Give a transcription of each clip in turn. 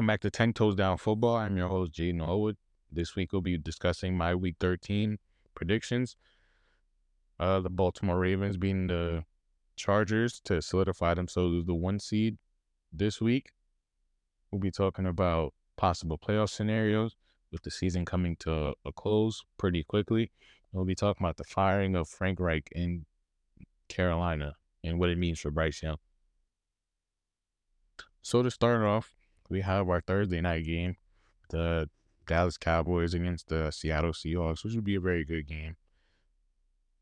Welcome back to Ten Toes Down Football. I'm your host, Jaden Elwood. This week we'll be discussing my Week 13 predictions. Uh, the Baltimore Ravens being the Chargers to solidify themselves as the one seed this week. We'll be talking about possible playoff scenarios with the season coming to a close pretty quickly. We'll be talking about the firing of Frank Reich in Carolina and what it means for Bryce Young. So to start off, we have our Thursday night game, the Dallas Cowboys against the Seattle Seahawks, which will be a very good game.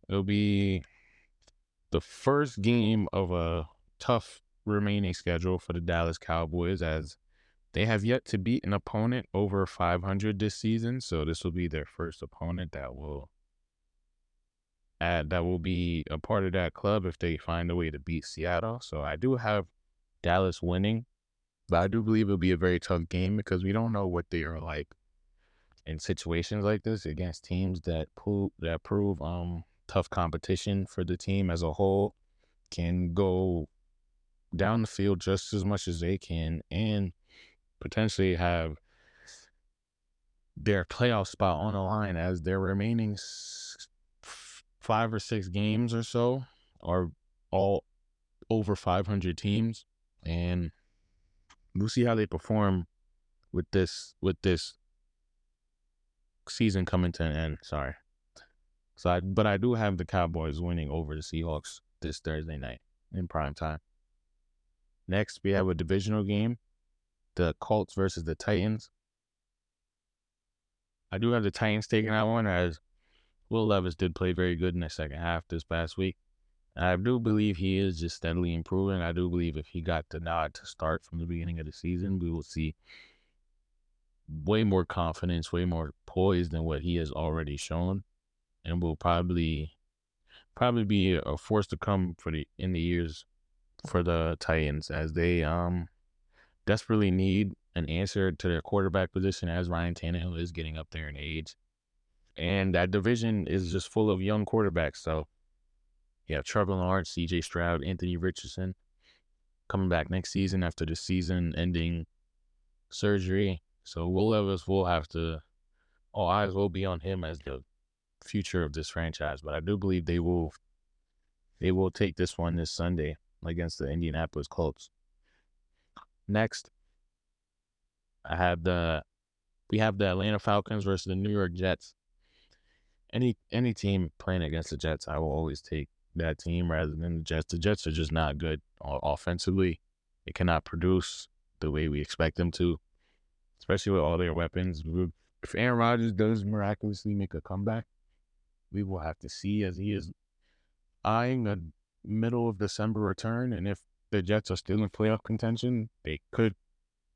It'll be the first game of a tough remaining schedule for the Dallas Cowboys as they have yet to beat an opponent over 500 this season. So this will be their first opponent that will add that will be a part of that club if they find a way to beat Seattle. So I do have Dallas winning, but I do believe it'll be a very tough game because we don't know what they are like in situations like this against teams that prove that prove um tough competition for the team as a whole can go down the field just as much as they can and potentially have their playoff spot on the line as their remaining five or six games or so are all over 500 teams and we'll see how they perform with this with this season coming to an end sorry so I, but I do have the Cowboys winning over the Seahawks this Thursday night in prime time. Next, we have a divisional game, the Colts versus the Titans. I do have the Titans taking that one as Will Levis did play very good in the second half this past week. I do believe he is just steadily improving. I do believe if he got the nod to start from the beginning of the season, we will see way more confidence, way more poise than what he has already shown and will probably probably be a force to come for the in the years for the Titans as they um desperately need an answer to their quarterback position as Ryan Tannehill is getting up there in age. And that division is just full of young quarterbacks. So you have Trevor Lawrence, CJ Stroud, Anthony Richardson coming back next season after the season ending surgery. So Will Levis will have to all eyes will be on him as the future of this franchise, but I do believe they will they will take this one this Sunday against the Indianapolis Colts. Next, I have the we have the Atlanta Falcons versus the New York Jets. Any any team playing against the Jets, I will always take that team rather than the Jets. The Jets are just not good offensively. They cannot produce the way we expect them to, especially with all their weapons. If Aaron Rodgers does miraculously make a comeback, we will have to see as he is eyeing a middle of December return. And if the Jets are still in playoff contention, they could,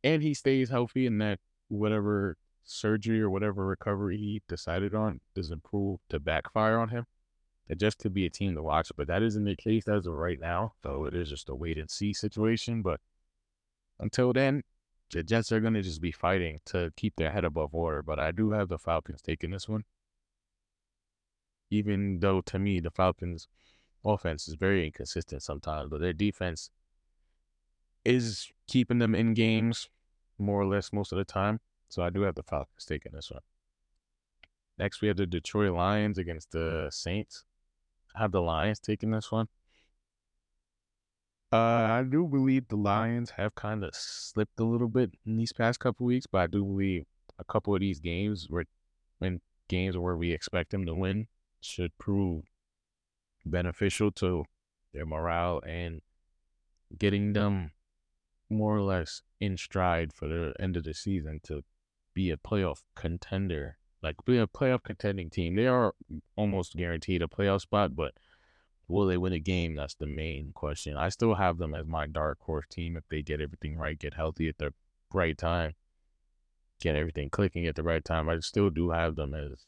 and he stays healthy and that whatever surgery or whatever recovery he decided on doesn't prove to backfire on him. That just could be a team to watch, but that isn't the case as of right now. So it is just a wait and see situation. But until then, the Jets are going to just be fighting to keep their head above water. But I do have the Falcons taking this one even though to me the Falcons offense is very inconsistent sometimes, but their defense is keeping them in games more or less most of the time. So I do have the Falcons taking this one. Next, we have the Detroit Lions against the Saints. Have the Lions taking this one. Uh, I do believe the Lions have kind of slipped a little bit in these past couple weeks, but I do believe a couple of these games were in games where we expect them to win should prove beneficial to their morale and getting them more or less in stride for the end of the season to be a playoff contender, like be a playoff contending team. They are almost guaranteed a playoff spot, but will they win a game? That's the main question. I still have them as my dark horse team if they get everything right, get healthy at the right time, get everything clicking at the right time. I still do have them as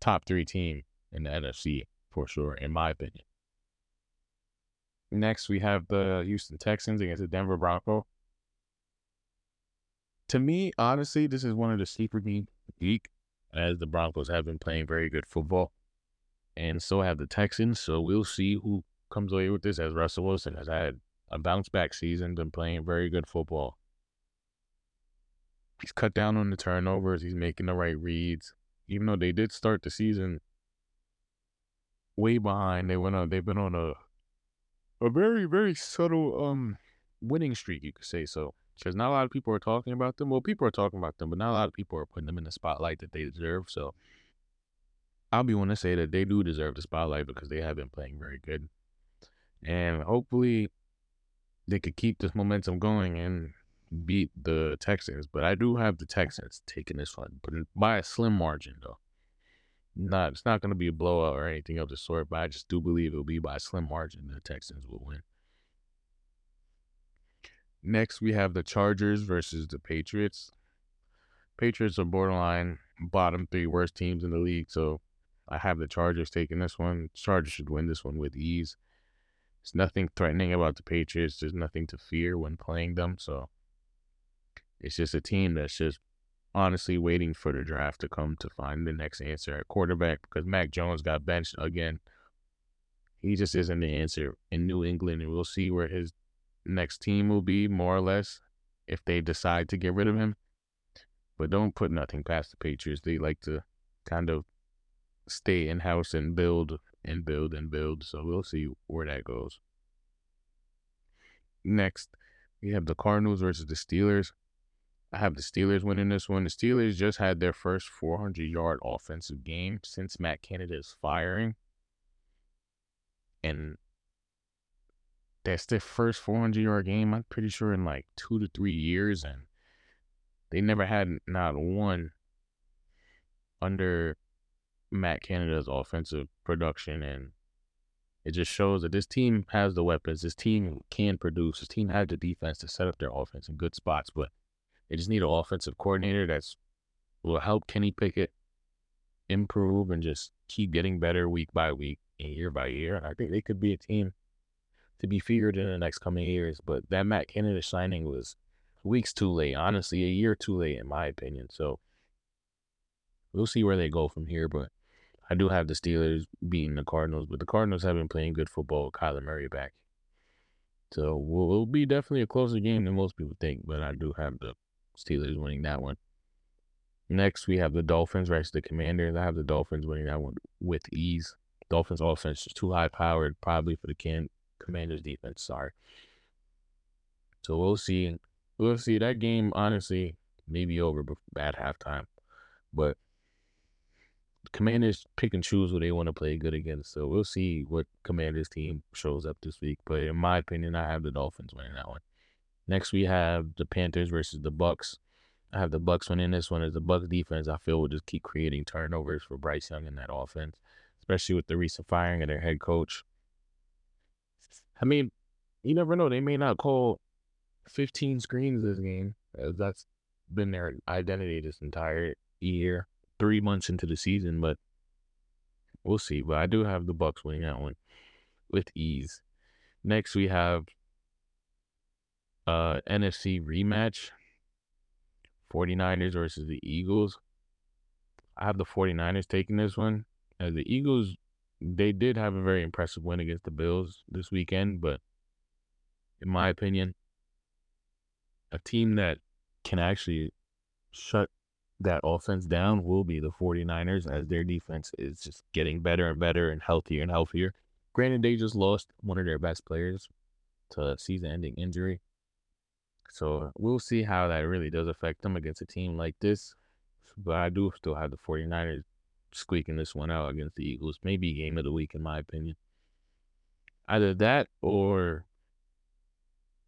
top three team in the NFC for sure, in my opinion. Next, we have the Houston Texans against the Denver Broncos. To me, honestly, this is one of the sleeper week, as the Broncos have been playing very good football, and so have the Texans. So we'll see who comes away with this. As Russell Wilson has had a bounce back season, been playing very good football. He's cut down on the turnovers. He's making the right reads. Even though they did start the season way behind, they went on. They've been on a a very very subtle um winning streak, you could say so. Because not a lot of people are talking about them. Well, people are talking about them, but not a lot of people are putting them in the spotlight that they deserve. So I'll be one to say that they do deserve the spotlight because they have been playing very good. And hopefully they could keep this momentum going and beat the Texans. But I do have the Texans taking this one, but by a slim margin though. Not it's not gonna be a blowout or anything of the sort, but I just do believe it'll be by a slim margin the Texans will win. Next we have the Chargers versus the Patriots. Patriots are borderline bottom three worst teams in the league, so I have the Chargers taking this one. Chargers should win this one with ease. There's nothing threatening about the Patriots. There's nothing to fear when playing them. So it's just a team that's just honestly waiting for the draft to come to find the next answer at quarterback because Mac Jones got benched again. He just isn't the answer in New England, and we'll see where his next team will be, more or less, if they decide to get rid of him. But don't put nothing past the Patriots. They like to kind of stay in house and build and build and build. So we'll see where that goes. Next, we have the Cardinals versus the Steelers. I have the Steelers winning this one. The Steelers just had their first 400 yard offensive game since Matt Canada's firing. And that's their first 400 yard game, I'm pretty sure, in like two to three years. And they never had not one under Matt Canada's offensive production, and it just shows that this team has the weapons. This team can produce. This team has the defense to set up their offense in good spots, but they just need an offensive coordinator that's will help Kenny Pickett improve and just keep getting better week by week and year by year. And I think they could be a team to be feared in the next coming years. But that Matt Canada signing was weeks too late. Honestly, a year too late in my opinion. So we'll see where they go from here. But I do have the Steelers beating the Cardinals, but the Cardinals have been playing good football with Kyler Murray back. So we'll, it'll be definitely a closer game than most people think, but I do have the Steelers winning that one. Next, we have the Dolphins versus the Commanders. I have the Dolphins winning that one with ease. Dolphins offense is too high powered, probably for the can- Commanders defense. Sorry. So we'll see. We'll see. That game, honestly, may be over at halftime. But Commanders pick and choose who they want to play good against. So we'll see what Commanders team shows up this week. But in my opinion, I have the Dolphins winning that one. Next, we have the Panthers versus the Bucks. I have the Bucks winning this one as the Bucks defense. I feel will just keep creating turnovers for Bryce Young in that offense, especially with the recent firing of their head coach. I mean, you never know. They may not call 15 screens this game. That's been their identity this entire year three months into the season, but we'll see. But I do have the Bucks winning that one with ease. Next, we have uh NFC rematch 49ers versus the Eagles. I have the 49ers taking this one. As the Eagles, they did have a very impressive win against the Bills this weekend, but in my opinion, a team that can actually shut that offense down will be the 49ers as their defense is just getting better and better and healthier and healthier. Granted, they just lost one of their best players to season ending injury. So we'll see how that really does affect them against a team like this. But I do still have the 49ers squeaking this one out against the Eagles. Maybe game of the week, in my opinion. Either that or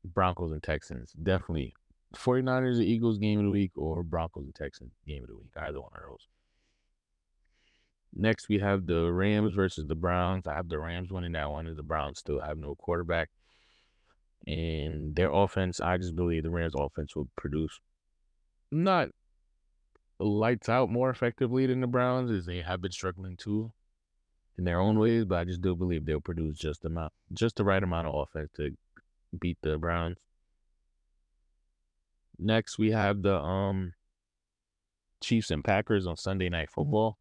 Broncos and Texans. Definitely 49ers and Eagles game of the week or Broncos and Texans game of the week. Either one of those. Next, we have the Rams versus the Browns. I have the Rams winning that one, as the Browns still have no quarterback. And their offense, I just believe the Rams' offense will produce not lights out more effectively than the Browns, is they have been struggling too in their own ways. But I just do believe they'll produce just amount, just the right amount of offense to beat the Browns. Next, we have the um Chiefs and Packers on Sunday Night. Football.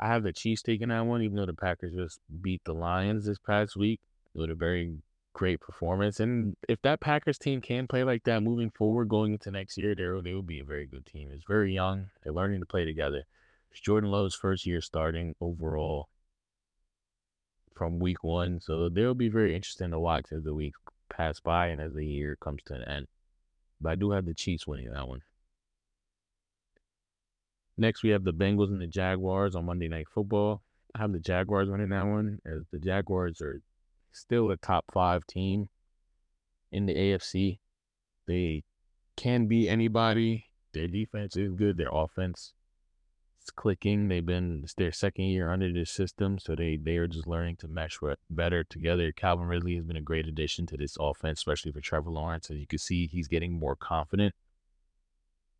I have the Chiefs taking that one, even though the Packers just beat the Lions this past week with a very great performance. And if that Packers team can play like that moving forward, going into next year, they they will be a very good team. It's very young. They're learning to play together. It's Jordan Love's first year starting overall from week one, so they'll be very interesting to watch as the week pass by and as the year comes to an end. But I do have the Chiefs winning that one. Next, we have the Bengals and the Jaguars on Monday Night Football. I have the Jaguars winning that one, as the Jaguars are still a top five team in the AFC. They can be anybody. Their defense is good. Their offense is clicking. They've been it's their second year under this system, so they they are just learning to mesh better together. Calvin Ridley has been a great addition to this offense, especially for Trevor Lawrence. As you can see, he's getting more confident.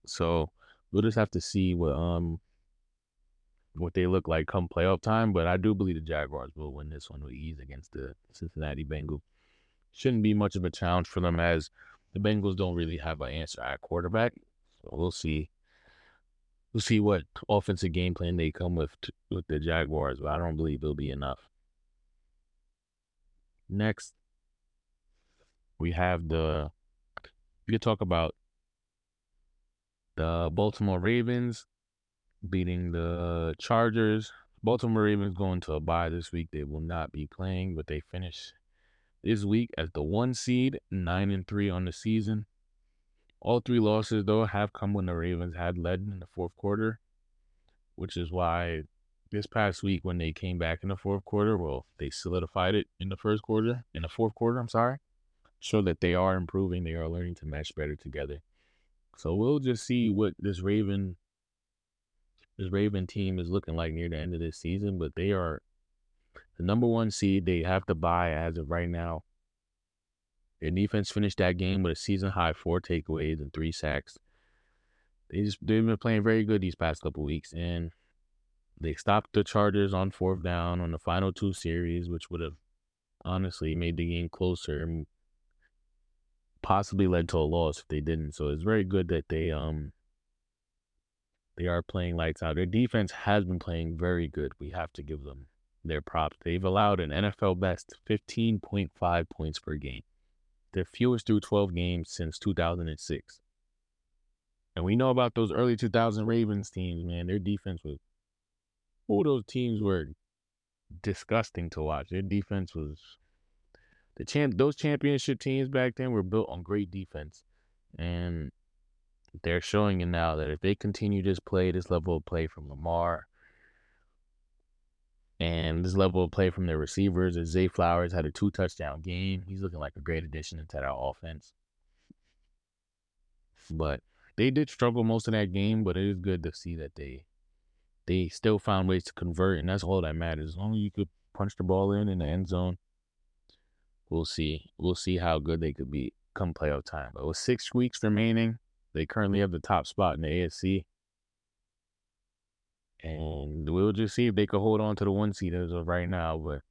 So we'll just have to see what um what they look like come playoff time. But I do believe the Jaguars will win this one with ease against the Cincinnati Bengals. Shouldn't be much of a challenge for them as the Bengals don't really have an answer at quarterback. So we'll see. We'll see what offensive game plan they come with with the Jaguars, but I don't believe it'll be enough. Next, we have the. We could talk about the Baltimore Ravens beating the Chargers. Baltimore Ravens going to a bye this week. They will not be playing, but they finish this week as the one seed, nine and three on the season. All three losses though have come when the Ravens had led in the fourth quarter, which is why this past week when they came back in the fourth quarter, well, they solidified it in the first quarter, in the fourth quarter, I'm sorry, show that they are improving, they are learning to match better together. So we'll just see what this Raven this Raven team is looking like near the end of this season, but they are the number one seed. They have to buy as of right now. Their defense finished that game with a season high four takeaways and three sacks. They just they've been playing very good these past couple weeks, and they stopped the Chargers on fourth down on the final two series, which would have honestly made the game closer and possibly led to a loss if they didn't. So it's very good that they um they are playing lights out. Their defense has been playing very good. We have to give them their props. They've allowed an NFL best 15.5 points per game. Their fewest through 12 games since 2006. And we know about those early 2000 Ravens teams, man. Their defense was, oh, those teams were disgusting to watch. Their defense was, the champ, those championship teams back then were built on great defense. And they're showing it now that if they continue this play, this level of play from Lamar, and this level of play from their receivers, as Zay Flowers had a two touchdown game, he's looking like a great addition into that offense. But they did struggle most of that game, but it is good to see that they they still found ways to convert, and that's all that matters. As long as you could punch the ball in in the end zone, we'll see. We'll see how good they could be come playoff time. But with six weeks remaining, they currently have the top spot in the AFC. And we'll just see if they can hold on to the one seed as of right now. But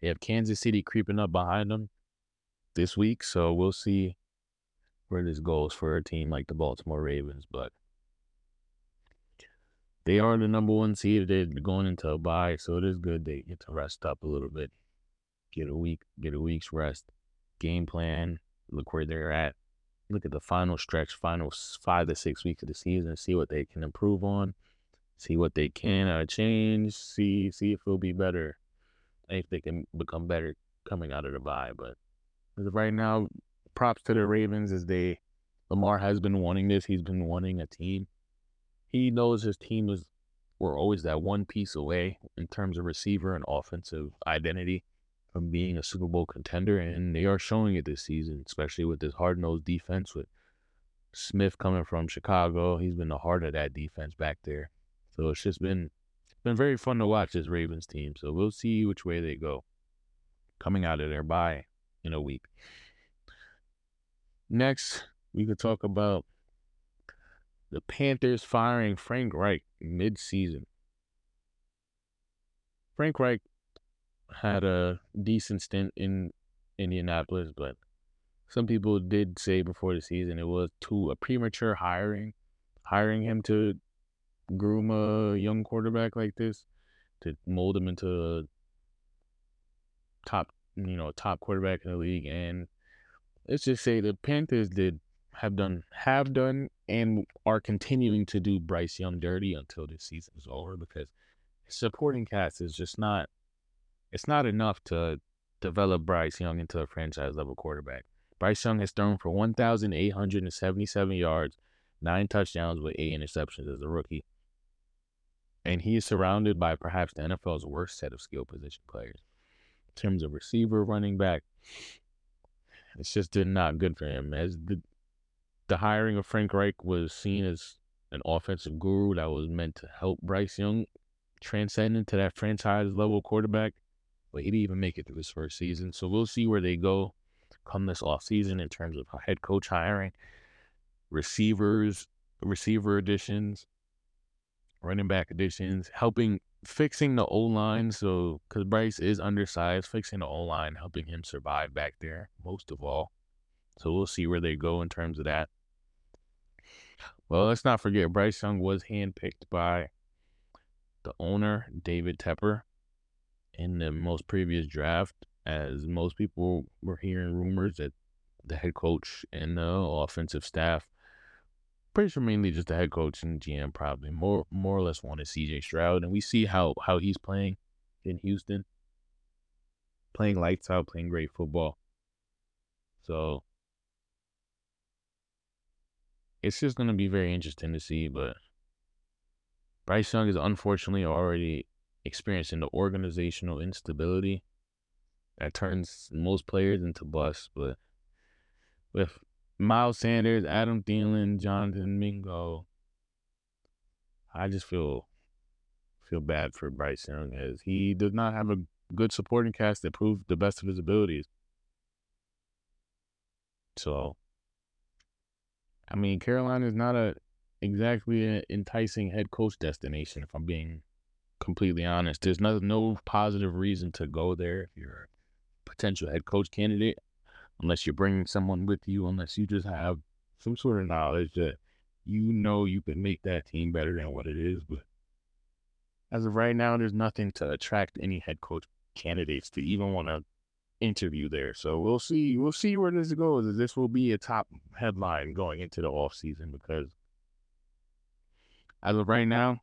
they have Kansas City creeping up behind them this week. So we'll see where this goes for a team like the Baltimore Ravens. But they are the number one seed. They're going into a bye, so it is good they get to rest up a little bit, get a week, get a week's rest, game plan, look where they're at look at the final stretch, final five to six weeks of the season, see what they can improve on, see what they can uh, change, see see if it'll be better, if they can become better coming out of the bye. But right now, props to the Ravens as they Lamar has been wanting this. He's been wanting a team. He knows his team is we're always that one piece away in terms of receiver and offensive identity from being a Super Bowl contender, and they are showing it this season, especially with this hard nosed defense with Smith coming from Chicago. He's been the heart of that defense back there. So it's just been been very fun to watch this Ravens team. So we'll see which way they go coming out of their bye in a week. Next, we could talk about the Panthers firing Frank Reich mid-season. Frank Reich had a decent stint in Indianapolis, but some people did say before the season it was too a premature hiring, hiring him to groom a young quarterback like this, to mold him into a top you know, top quarterback in the league. And let's just say the Panthers did have done have done and are continuing to do Bryce Young dirty until this season is over because supporting cast is just not it's not enough to develop Bryce Young into a franchise level quarterback. Bryce Young has thrown for 1,877 yards, nine touchdowns with eight interceptions as a rookie. And he is surrounded by perhaps the NFL's worst set of skill position players. In terms of receiver, running back, it's just not good for him. As the the hiring of Frank Reich was seen as an offensive guru that was meant to help Bryce Young transcend into that franchise level quarterback, but he didn't even make it through his first season. So we'll see where they go come this off season in terms of head coach hiring, receivers, receiver additions, running back additions, helping fixing the O line. So because Bryce is undersized, fixing the O line, helping him survive back there most of all. So we'll see where they go in terms of that. Well, let's not forget Bryce Young was handpicked by the owner, David Tepper, in the most previous draft, as most people were hearing rumors that the head coach and the offensive staff, pretty sure mainly just the head coach and GM probably more more or less wanted CJ Stroud. And we see how how he's playing in Houston. Playing lights out, playing great football. So it's just going to be very interesting to see. But Bryce Young is unfortunately already experiencing the organizational instability that turns most players into busts. But with Miles Sanders, Adam Thielen, Jonathan Mingo, I just feel feel bad for Bryce Young as he does not have a good supporting cast that proves the best of his abilities. So I mean, Carolina is not a exactly an enticing head coach destination. If I'm being completely honest, there's no no positive reason to go there if you're a potential head coach candidate, unless you're bringing someone with you, unless you just have some sort of knowledge that you know you can make that team better than what it is. But as of right now, there's nothing to attract any head coach candidates to even want to interview there. So we'll see. We'll see where this goes. This will be a top headline going into the off season because as of right now,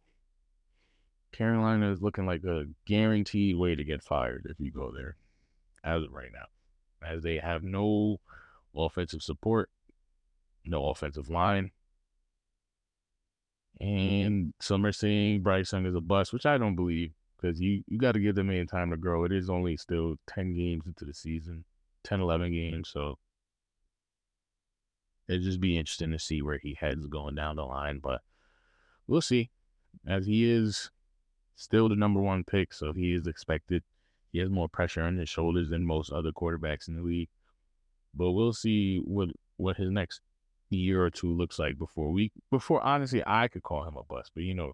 Carolina is looking like a guaranteed way to get fired if you go there. As of right now, as they have no offensive support, no offensive line. And some are saying Bryce Young is a bust, which I don't believe because you, you got to give the man time to grow. It is only still 10 games into the season, 10, 11 games. So it'd just be interesting to see where he heads going down the line. But we'll see. As he is still the number one pick, so he is expected. He has more pressure on his shoulders than most other quarterbacks in the league. But we'll see what what his next year or two looks like before we before honestly I could call him a bust. But you know,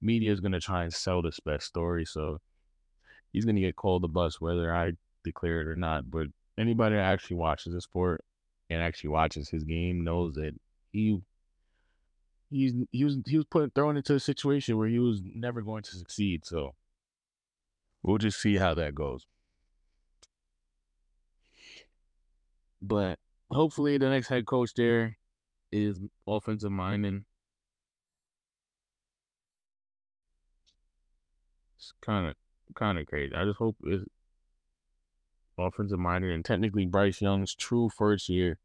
media is to try and sell this best story. So he's to get called the bus whether I declare it or not. But anybody that actually watches the sport and actually watches his game knows that he he's he was he was put thrown into a situation where he was never going to succeed. So we'll just see how that goes. But hopefully the next head coach there is offensive minded It's kind of kind of crazy. I just hope it's offensive minded and technically Bryce Young's true first year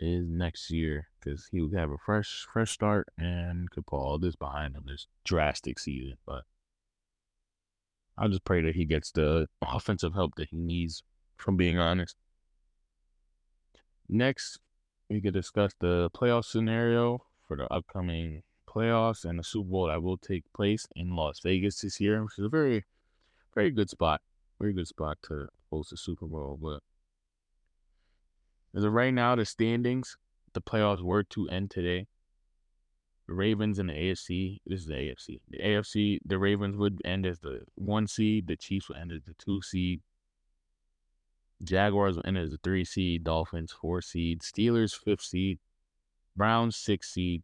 is next year because he would have a fresh fresh start and could put all this behind him this drastic season. But I just pray that he gets the offensive help that he needs. From being honest. Next, we could discuss the playoff scenario for the upcoming playoffs and the Super Bowl that will take place in Las Vegas this year, which is a very, very good spot. Very good spot to host the Super Bowl. But as of right now, the standings, the playoffs were to end today. The Ravens and the AFC, this is the AFC. The AFC, the Ravens would end as the one seed, the Chiefs would end as the two seed. Jaguars would end as the three seed, Dolphins four seed, Steelers fifth seed, Browns six seed,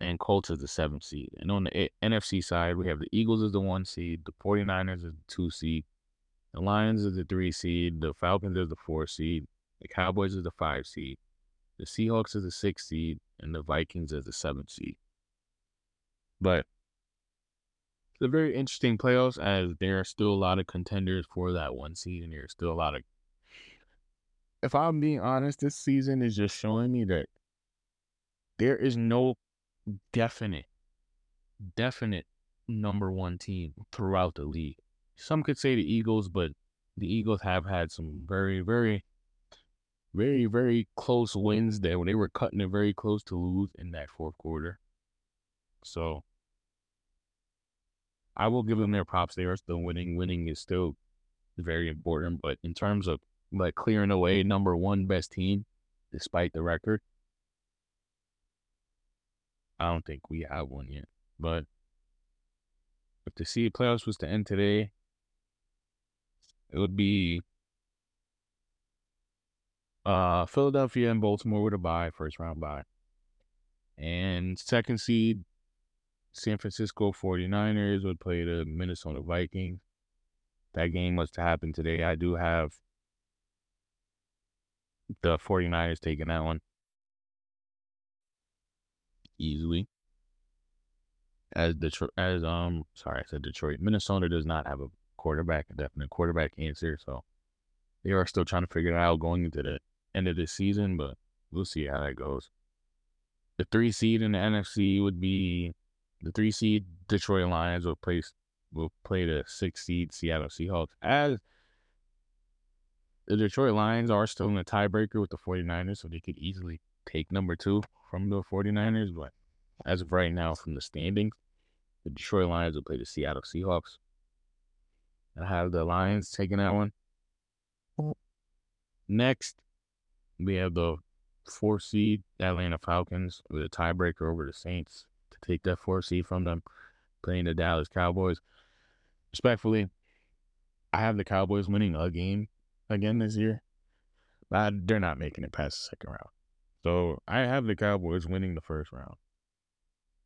and Colts as the seventh seed. And on the A- NFC side, we have the Eagles as the one seed, the 49ers as the two seed, the Lions as the three seed, the Falcons as the four seed, the Cowboys as the five seed, the Seahawks as the six seed, and the Vikings as the seventh seed. But it's a very interesting playoffs as there are still a lot of contenders for that one seed, and there's still a lot of. If I'm being honest, this season is just showing me that there is no definite, definite number one team throughout the league. Some could say the Eagles, but the Eagles have had some very, very, very, very close wins there when they were cutting it very close to lose in that fourth quarter. So I will give them their props. They are still winning. Winning is still very important. But in terms of like clearing away number one best team, despite the record, I don't think we have one yet. But if the seed playoffs was to end today, it would be uh, Philadelphia and Baltimore with a bye, first round bye. And second seed, San Francisco 49ers would play the Minnesota Vikings. That game was to happen today. I do have the 49ers taking that one easily. As Detroit, as um, sorry, I said Detroit. Minnesota does not have a quarterback, a definite quarterback answer, so they are still trying to figure it out going into the end of the season. But we'll see how that goes. The three seed in the NFC would be the three seed Detroit Lions will play will play the six seed Seattle Seahawks. As the Detroit Lions are still in the tiebreaker with the 49ers, so they could easily take number two from the 49ers. But as of right now, from the standings, the Detroit Lions will play the Seattle Seahawks. I have the Lions taking that one. Mm. Next, we have the four seed Atlanta Falcons with a tiebreaker over the Saints to take that four seed from them, playing the Dallas Cowboys. Respectfully, I have the Cowboys winning a game again this year. But they're not making it past the second round. So I have the Cowboys winning the first round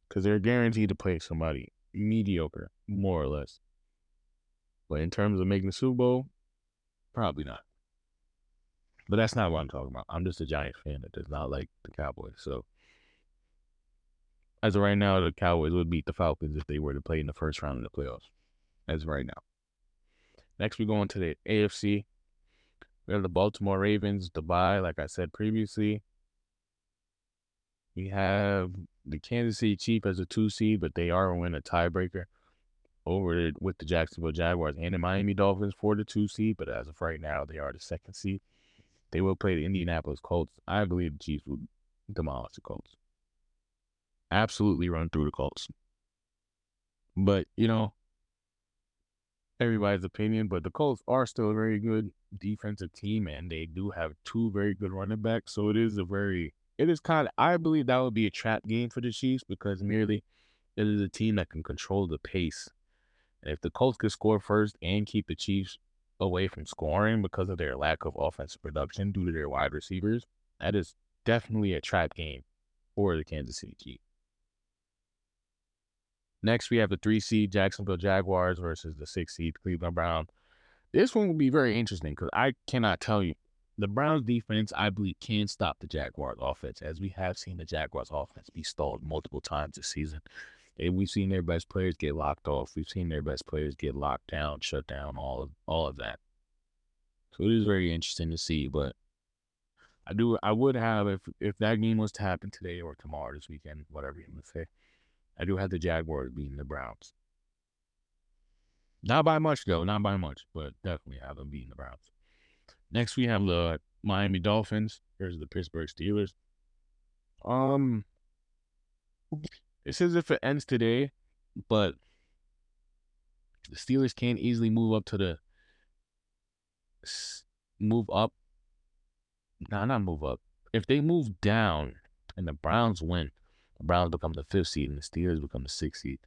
because they're guaranteed to play somebody mediocre, more or less. But in terms of making the Super Bowl, probably not. But that's not what I'm talking about. I'm just a Giant fan that does not like the Cowboys. So as of right now, the Cowboys would beat the Falcons if they were to play in the first round of the playoffs. As of right now. Next, we go into the AFC. We have the Baltimore Ravens, bye, like I said previously. We have the Kansas City Chiefs as a two seed, but they are win a tiebreaker over with the Jacksonville Jaguars and the Miami Dolphins for the two seed. But as of right now, they are the second seed. They will play the Indianapolis Colts. I believe the Chiefs will demolish the Colts. Absolutely run through the Colts. But, you know, everybody's opinion, but the Colts are still a very good defensive team and they do have two very good running backs. So it is a very it is kind of I believe that would be a trap game for the Chiefs because merely it is a team that can control the pace. And if the Colts could score first and keep the Chiefs away from scoring because of their lack of offensive production due to their wide receivers, that is definitely a trap game for the Kansas City Chiefs. Next, we have the three seed Jacksonville Jaguars versus the six seed Cleveland Brown. This one will be very interesting because I cannot tell you. The Browns defense, I believe, can stop the Jaguars offense, as we have seen the Jaguars offense be stalled multiple times this season. And we've seen their best players get locked off. We've seen their best players get locked down, shut down, all of all of that. So it is very interesting to see. But I do I would have if if that game was to happen today or tomorrow this weekend, whatever you want to say, I do have the Jaguars beating the Browns. Not by much though, not by much, but definitely have them beating the Browns. Next we have the Miami Dolphins. Here's the Pittsburgh Steelers. Um, it's says if it ends today, but the Steelers can't easily move up to the move up. Nah, not move up. If they move down and the Browns win, the Browns become the fifth seed and the Steelers become the sixth seed.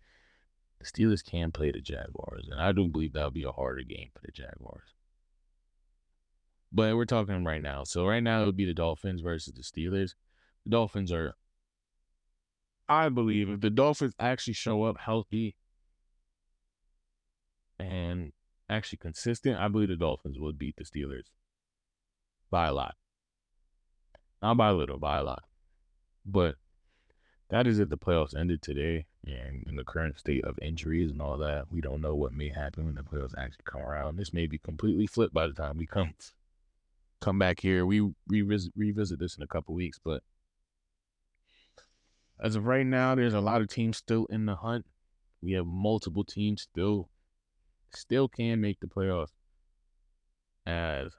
The Steelers can play the Jaguars, and I do believe that would be a harder game for the Jaguars. But we're talking right now. So right now it would be the Dolphins versus the Steelers. The Dolphins are I believe if the Dolphins actually show up healthy and actually consistent, I believe the Dolphins would beat the Steelers by a lot. Not by a little, by a lot. But that is if the playoffs ended today and in the current state of injuries and all that. We don't know what may happen when the playoffs actually come around. This may be completely flipped by the time we come come back here. We revisit revisit this in a couple weeks, but as of right now, there's a lot of teams still in the hunt. We have multiple teams still still can make the playoffs. As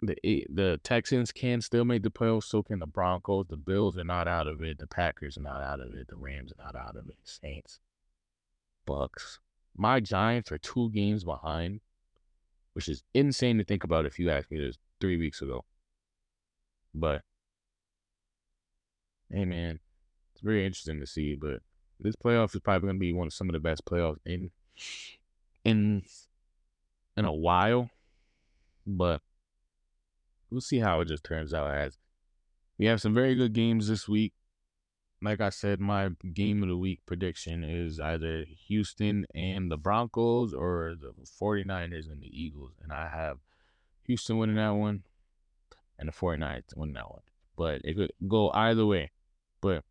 the the Texans can still make the playoffs, so can the Broncos. The Bills are not out of it. The Packers are not out of it. The Rams are not out of it. Saints, Bucks. My Giants are two games behind, which is insane to think about if you asked me this three weeks ago. But hey, man, it's very interesting to see. But this playoff is probably going to be one of some of the best playoffs in in in a while. But we'll see how it just turns out. As we have some very good games this week. Like I said, my game of the week prediction is either Houston and the Broncos or the 49ers and the Eagles. And I have Houston winning that one and the 49ers winning that one. But it could go either way. But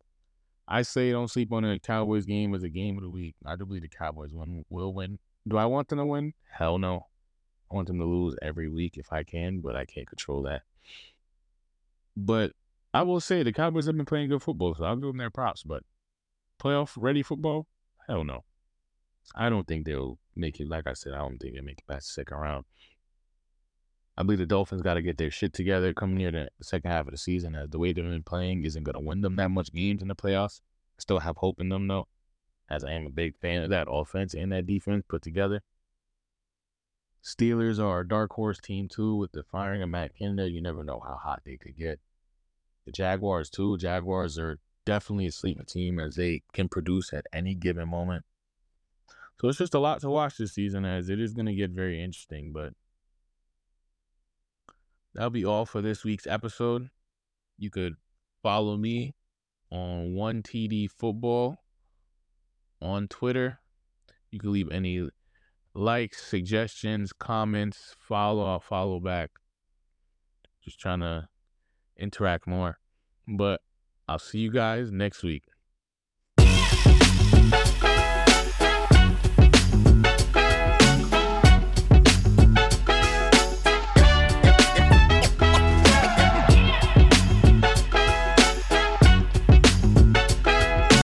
I say don't sleep on the Cowboys game as a game of the week. I do believe the Cowboys win, will win. Do I want them to win? Hell no. I want them to lose every week if I can, but I can't control that. But I will say the Cowboys have been playing good football, so I'll give them their props. But playoff ready football? Hell no. I don't think they'll make it. Like I said, I don't think they'll make it past the second round. I believe the Dolphins got to get their shit together coming near the second half of the season. As the way they've been playing isn't going to win them that much games in the playoffs. I still have hope in them though, as I am a big fan of that offense and that defense put together. Steelers are a dark horse team too with the firing of Matt Canada. You never know how hot they could get. The Jaguars too. Jaguars are definitely a sleeping team as they can produce at any given moment. So it's just a lot to watch this season as it is going to get very interesting. But that'll be all for this week's episode. You could follow me on one TD Football on Twitter. You can leave any likes, suggestions, comments, follow. I'll follow back. Just trying to interact more. But I'll see you guys next week.